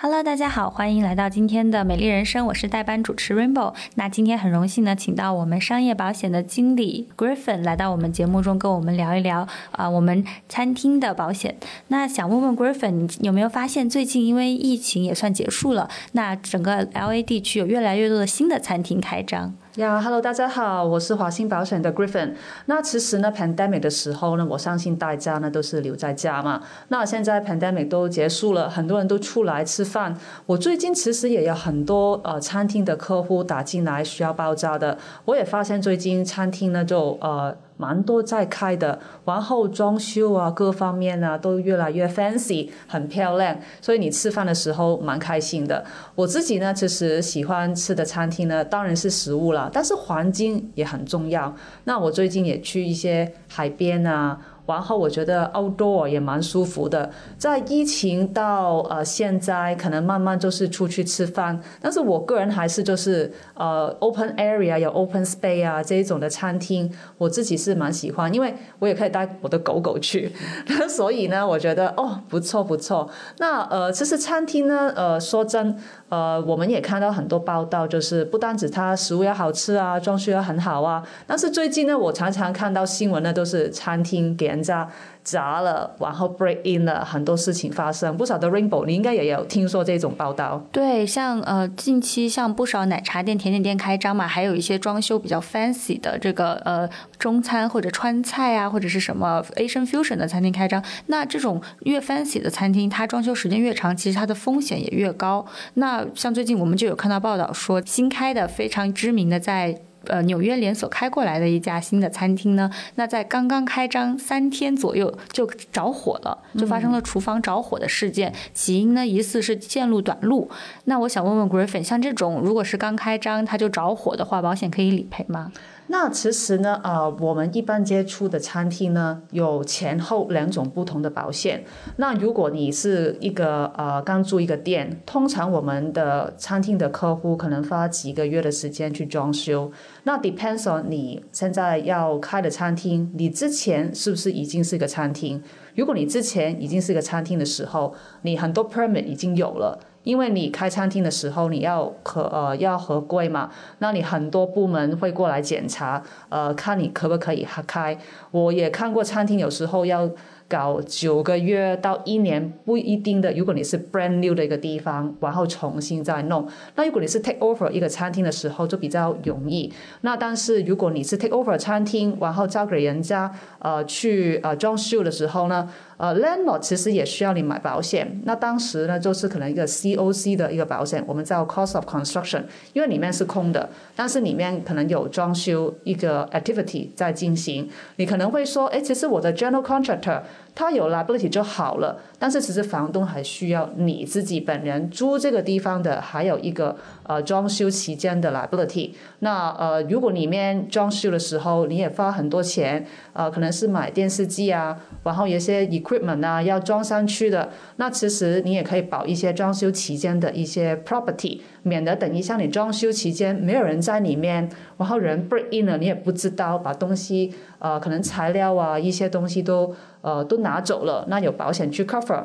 Hello，大家好，欢迎来到今天的美丽人生，我是代班主持 Rainbow。那今天很荣幸呢，请到我们商业保险的经理 Griffin 来到我们节目中，跟我们聊一聊啊、我们餐厅的保险。那想问问 Griffin，你有没有发现最近因为疫情也算结束了，那整个 LA 地区有越来越多的新的餐厅开张？呀、yeah，Hello，大家好，我是华信保险的 Griffin。那其实呢，pandemic 的时候呢，我相信大家呢都是留在家嘛。那现在 pandemic 都结束了，很多人都出来吃饭。我最近其实也有很多呃餐厅的客户打进来需要包扎的。我也发现最近餐厅呢就呃。蛮多在开的，然后装修啊，各方面啊都越来越 fancy，很漂亮，所以你吃饭的时候蛮开心的。我自己呢，其实喜欢吃的餐厅呢，当然是食物了，但是环境也很重要。那我最近也去一些海边啊。然后我觉得 outdoor 也蛮舒服的，在疫情到呃现在，可能慢慢就是出去吃饭，但是我个人还是就是呃 open area 有 open space 啊这一种的餐厅，我自己是蛮喜欢，因为我也可以带我的狗狗去，所以呢，我觉得哦不错不错。那呃其实餐厅呢，呃说真。呃，我们也看到很多报道，就是不单指它食物要好吃啊，装修要很好啊，但是最近呢，我常常看到新闻呢，都是餐厅给人家砸了，然后 break in 了，很多事情发生。不少的 Rainbow，你应该也有听说这种报道。对，像呃近期像不少奶茶店、甜点店开张嘛，还有一些装修比较 fancy 的这个呃中餐或者川菜啊，或者是什么 Asian fusion 的餐厅开张。那这种越 fancy 的餐厅，它装修时间越长，其实它的风险也越高。那像最近我们就有看到报道说，新开的非常知名的在呃纽约连锁开过来的一家新的餐厅呢，那在刚刚开张三天左右就着火了，就发生了厨房着火的事件，起因呢疑似是线路短路。那我想问问 Griffin，像这种如果是刚开张它就着火的话，保险可以理赔吗？那其实呢，呃，我们一般接触的餐厅呢，有前后两种不同的保险。那如果你是一个呃刚租一个店，通常我们的餐厅的客户可能花几个月的时间去装修。那 depends on 你现在要开的餐厅，你之前是不是已经是一个餐厅？如果你之前已经是一个餐厅的时候，你很多 permit 已经有了。因为你开餐厅的时候，你要合呃要合规嘛，那你很多部门会过来检查，呃，看你可不可以开。我也看过餐厅有时候要。搞九个月到一年不一定的，如果你是 brand new 的一个地方，然后重新再弄。那如果你是 take over 一个餐厅的时候，就比较容易。那但是如果你是 take over 餐厅，然后交给人家呃去呃装修的时候呢，呃 landlord 其实也需要你买保险。那当时呢就是可能一个 COC 的一个保险，我们叫 cost of construction，因为里面是空的，但是里面可能有装修一个 activity 在进行。你可能会说，哎，其实我的 general contractor。他有 liability 就好了，但是其实房东还需要你自己本人租这个地方的，还有一个呃装修期间的 liability。那呃，如果里面装修的时候你也花很多钱，呃，可能是买电视机啊，然后有些 equipment 啊要装上去的，那其实你也可以保一些装修期间的一些 property，免得等一下你装修期间没有人在里面，然后人 break in 了，你也不知道把东西呃可能材料啊一些东西都。呃，都拿走了，那有保险去 cover。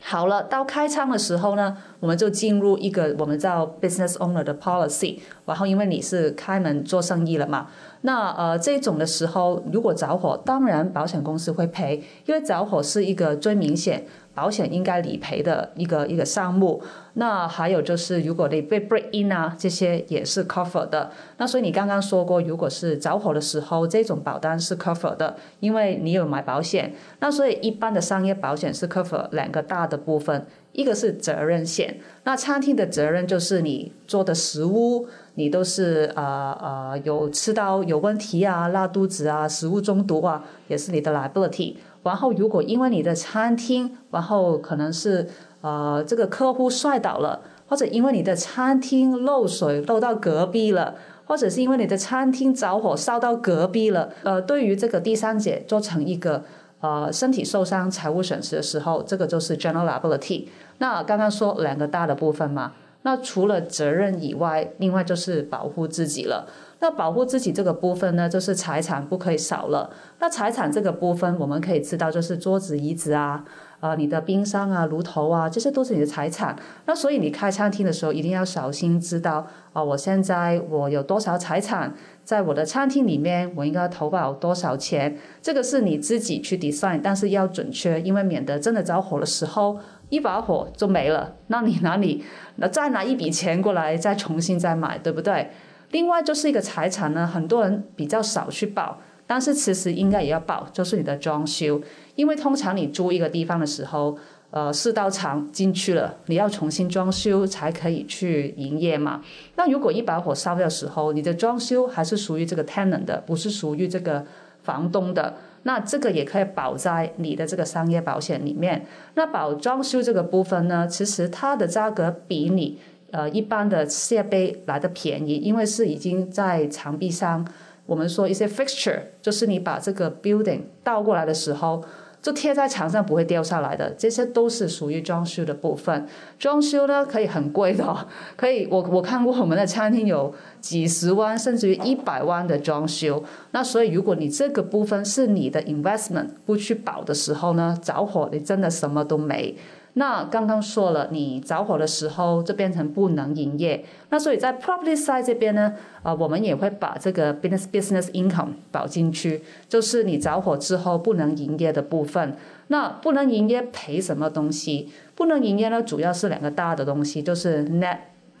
好了，到开仓的时候呢，我们就进入一个我们叫 business owner 的 policy。然后因为你是开门做生意了嘛，那呃这种的时候，如果着火，当然保险公司会赔，因为着火是一个最明显。保险应该理赔的一个一个项目，那还有就是，如果你被 break in 啊，这些也是 cover 的。那所以你刚刚说过，如果是着火的时候，这种保单是 cover 的，因为你有买保险。那所以一般的商业保险是 cover 两个大的部分，一个是责任险。那餐厅的责任就是你做的食物，你都是呃呃有吃到有问题啊，拉肚子啊，食物中毒啊，也是你的 liability。然后，如果因为你的餐厅，然后可能是呃这个客户摔倒了，或者因为你的餐厅漏水漏到隔壁了，或者是因为你的餐厅着火烧到隔壁了，呃，对于这个第三者做成一个呃身体受伤、财务损失的时候，这个就是 general liability。那刚刚说两个大的部分嘛，那除了责任以外，另外就是保护自己了。那保护自己这个部分呢，就是财产不可以少了。那财产这个部分，我们可以知道就是桌子、椅子啊，呃，你的冰箱啊、炉头啊，这些都是你的财产。那所以你开餐厅的时候一定要小心，知道啊、我现在我有多少财产在我的餐厅里面，我应该投保多少钱？这个是你自己去 design，但是要准确，因为免得真的着火的时候一把火就没了。那你哪里那再拿一笔钱过来再重新再买，对不对？另外就是一个财产呢，很多人比较少去保。但是其实应该也要保，就是你的装修，因为通常你租一个地方的时候，呃，四道墙进去了，你要重新装修才可以去营业嘛。那如果一把火烧掉的时候，你的装修还是属于这个 tenant 的，不是属于这个房东的，那这个也可以保在你的这个商业保险里面。那保装修这个部分呢，其实它的价格比你呃一般的设备来的便宜，因为是已经在墙壁上。我们说一些 fixture，就是你把这个 building 倒过来的时候，就贴在墙上不会掉下来的，这些都是属于装修的部分。装修呢可以很贵的，可以我我看过我们的餐厅有几十万甚至于一百万的装修。那所以如果你这个部分是你的 investment，不去保的时候呢，着火你真的什么都没。那刚刚说了，你着火的时候就变成不能营业。那所以在 property side 这边呢，呃，我们也会把这个 business business income 保进去，就是你着火之后不能营业的部分。那不能营业赔什么东西？不能营业呢，主要是两个大的东西，就是 net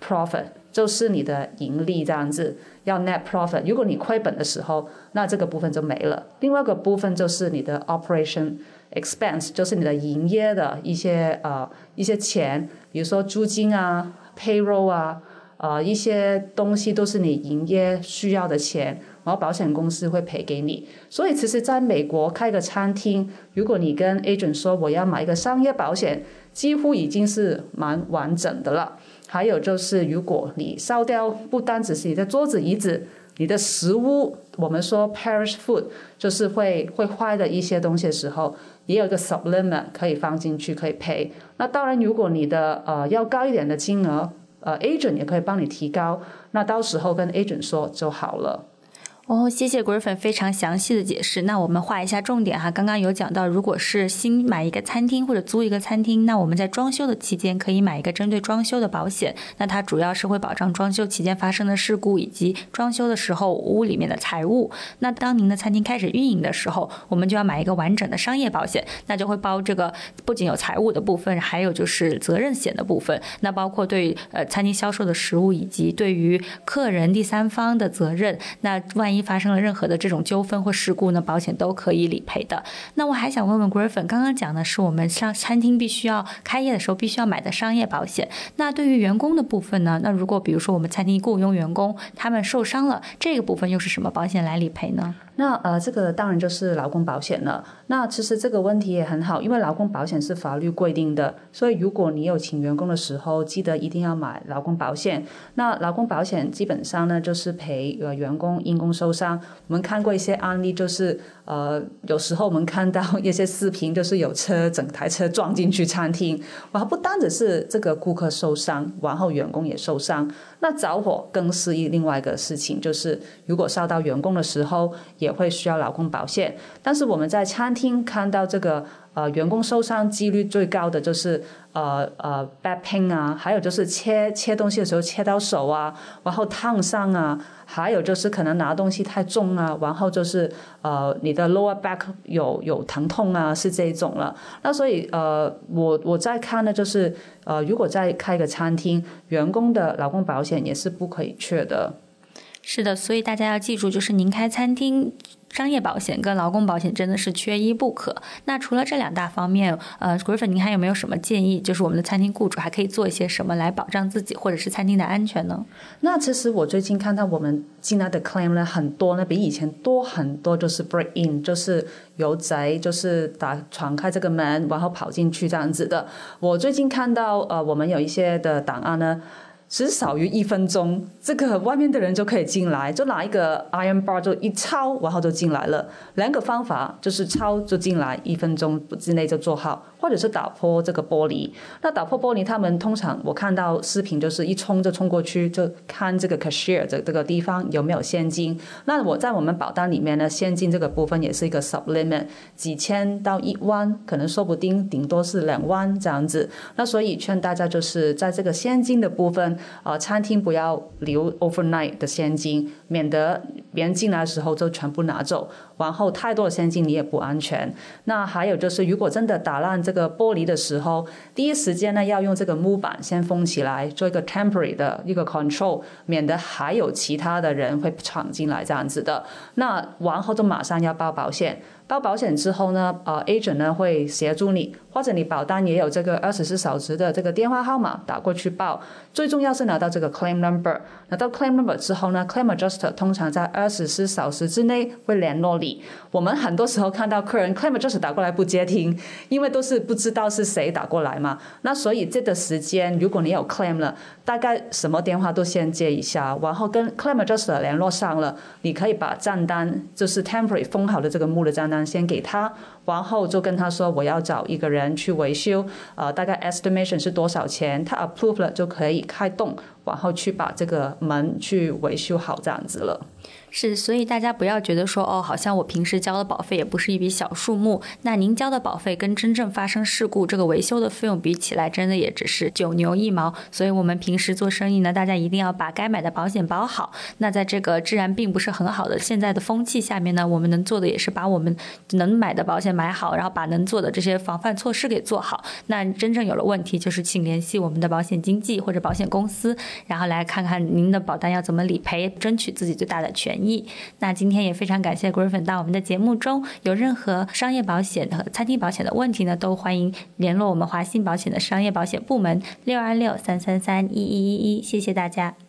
profit，就是你的盈利这样子，要 net profit。如果你亏本的时候，那这个部分就没了。另外一个部分就是你的 operation。expense 就是你的营业的一些呃一些钱，比如说租金啊、payroll 啊，呃一些东西都是你营业需要的钱，然后保险公司会赔给你。所以其实在美国开个餐厅，如果你跟 agent 说我要买一个商业保险，几乎已经是蛮完整的了。还有就是如果你烧掉，不单只是你的桌子椅子。你的食物，我们说 perish food，就是会会坏的一些东西的时候，也有一个 sublimit 可以放进去，可以赔。那当然，如果你的呃要高一点的金额，呃 agent 也可以帮你提高，那到时候跟 agent 说就好了。哦，谢谢 Griffin 非常详细的解释。那我们画一下重点哈。刚刚有讲到，如果是新买一个餐厅或者租一个餐厅，那我们在装修的期间可以买一个针对装修的保险。那它主要是会保障装修期间发生的事故以及装修的时候屋里面的财物。那当您的餐厅开始运营的时候，我们就要买一个完整的商业保险，那就会包这个不仅有财务的部分，还有就是责任险的部分。那包括对呃餐厅销售的食物以及对于客人第三方的责任。那万一发生了任何的这种纠纷或事故呢，保险都可以理赔的。那我还想问问 Griffin，刚刚讲的是我们上餐厅必须要开业的时候必须要买的商业保险。那对于员工的部分呢？那如果比如说我们餐厅雇佣员工，他们受伤了，这个部分又是什么保险来理赔呢？那呃，这个当然就是劳工保险了。那其实这个问题也很好，因为劳工保险是法律规定的，所以如果你有请员工的时候，记得一定要买劳工保险。那劳工保险基本上呢，就是赔呃员工因公受受伤。我们看过一些案例，就是呃有时候我们看到一些视频，就是有车整台车撞进去餐厅，然后不单只是这个顾客受伤，然后员工也受伤。那着火更是一另外一个事情，就是如果烧到员工的时候，也会需要劳工保险。但是我们在餐厅看到这个呃员工受伤几率最高的就是呃呃 back pain 啊，还有就是切切东西的时候切到手啊，然后烫伤啊，还有就是可能拿东西太重啊，然后就是呃你的 lower back 有有疼痛啊，是这一种了。那所以呃我我在看的就是。呃，如果再开个餐厅，员工的劳工保险也是不可以缺的。是的，所以大家要记住，就是您开餐厅。商业保险跟劳工保险真的是缺一不可。那除了这两大方面，呃，Griffin，您还有没有什么建议？就是我们的餐厅雇主还可以做一些什么来保障自己或者是餐厅的安全呢？那其实我最近看到我们进来的 claim 呢，很多呢，比以前多很多，就是 break in，就是有贼，就是打闯开这个门，然后跑进去这样子的。我最近看到呃，我们有一些的档案呢。只少于一分钟，这个外面的人就可以进来，就拿一个 iron bar 就一抄，然后就进来了。两个方法就是抄就进来，一分钟之内就做好，或者是打破这个玻璃。那打破玻璃，他们通常我看到视频就是一冲就冲过去，就看这个 cashier 这这个地方有没有现金。那我在我们保单里面呢，现金这个部分也是一个 sublimit，几千到一万，可能说不定顶多是两万这样子。那所以劝大家就是在这个现金的部分，呃，餐厅不要留 overnight 的现金，免得别人进来的时候就全部拿走。然后太多的现金你也不安全。那还有就是，如果真的打烂这个玻璃的时候，第一时间呢要用这个木板先封起来，做一个 temporary 的一个 control，免得还有其他的人会闯进来这样子的。那完后就马上要报保险。报保险之后呢，呃，agent 呢会协助你，或者你保单也有这个二十四小时的这个电话号码，打过去报。最重要是拿到这个 claim number，拿到 claim number 之后呢，claim adjuster 通常在二十四小时之内会联络你。我们很多时候看到客人 claim adjust 打过来不接听，因为都是不知道是谁打过来嘛。那所以这个时间，如果你有 claim 了，大概什么电话都先接一下，然后跟 claim adjuster 联络上了，你可以把账单，就是 temporary 封好的这个木的账单。先给他，然后就跟他说，我要找一个人去维修，呃，大概 estimation 是多少钱，他 approve 了就可以开动，然后去把这个门去维修好，这样子了。是，所以大家不要觉得说哦，好像我平时交的保费也不是一笔小数目。那您交的保费跟真正发生事故这个维修的费用比起来，真的也只是九牛一毛。所以我们平时做生意呢，大家一定要把该买的保险保好。那在这个治安并不是很好的现在的风气下面呢，我们能做的也是把我们能买的保险买好，然后把能做的这些防范措施给做好。那真正有了问题，就是请联系我们的保险经纪或者保险公司，然后来看看您的保单要怎么理赔，争取自己最大的权益。那今天也非常感谢 Griffin 到我们的节目中，有任何商业保险和餐厅保险的问题呢，都欢迎联络我们华信保险的商业保险部门六二六三三三一一一一，谢谢大家。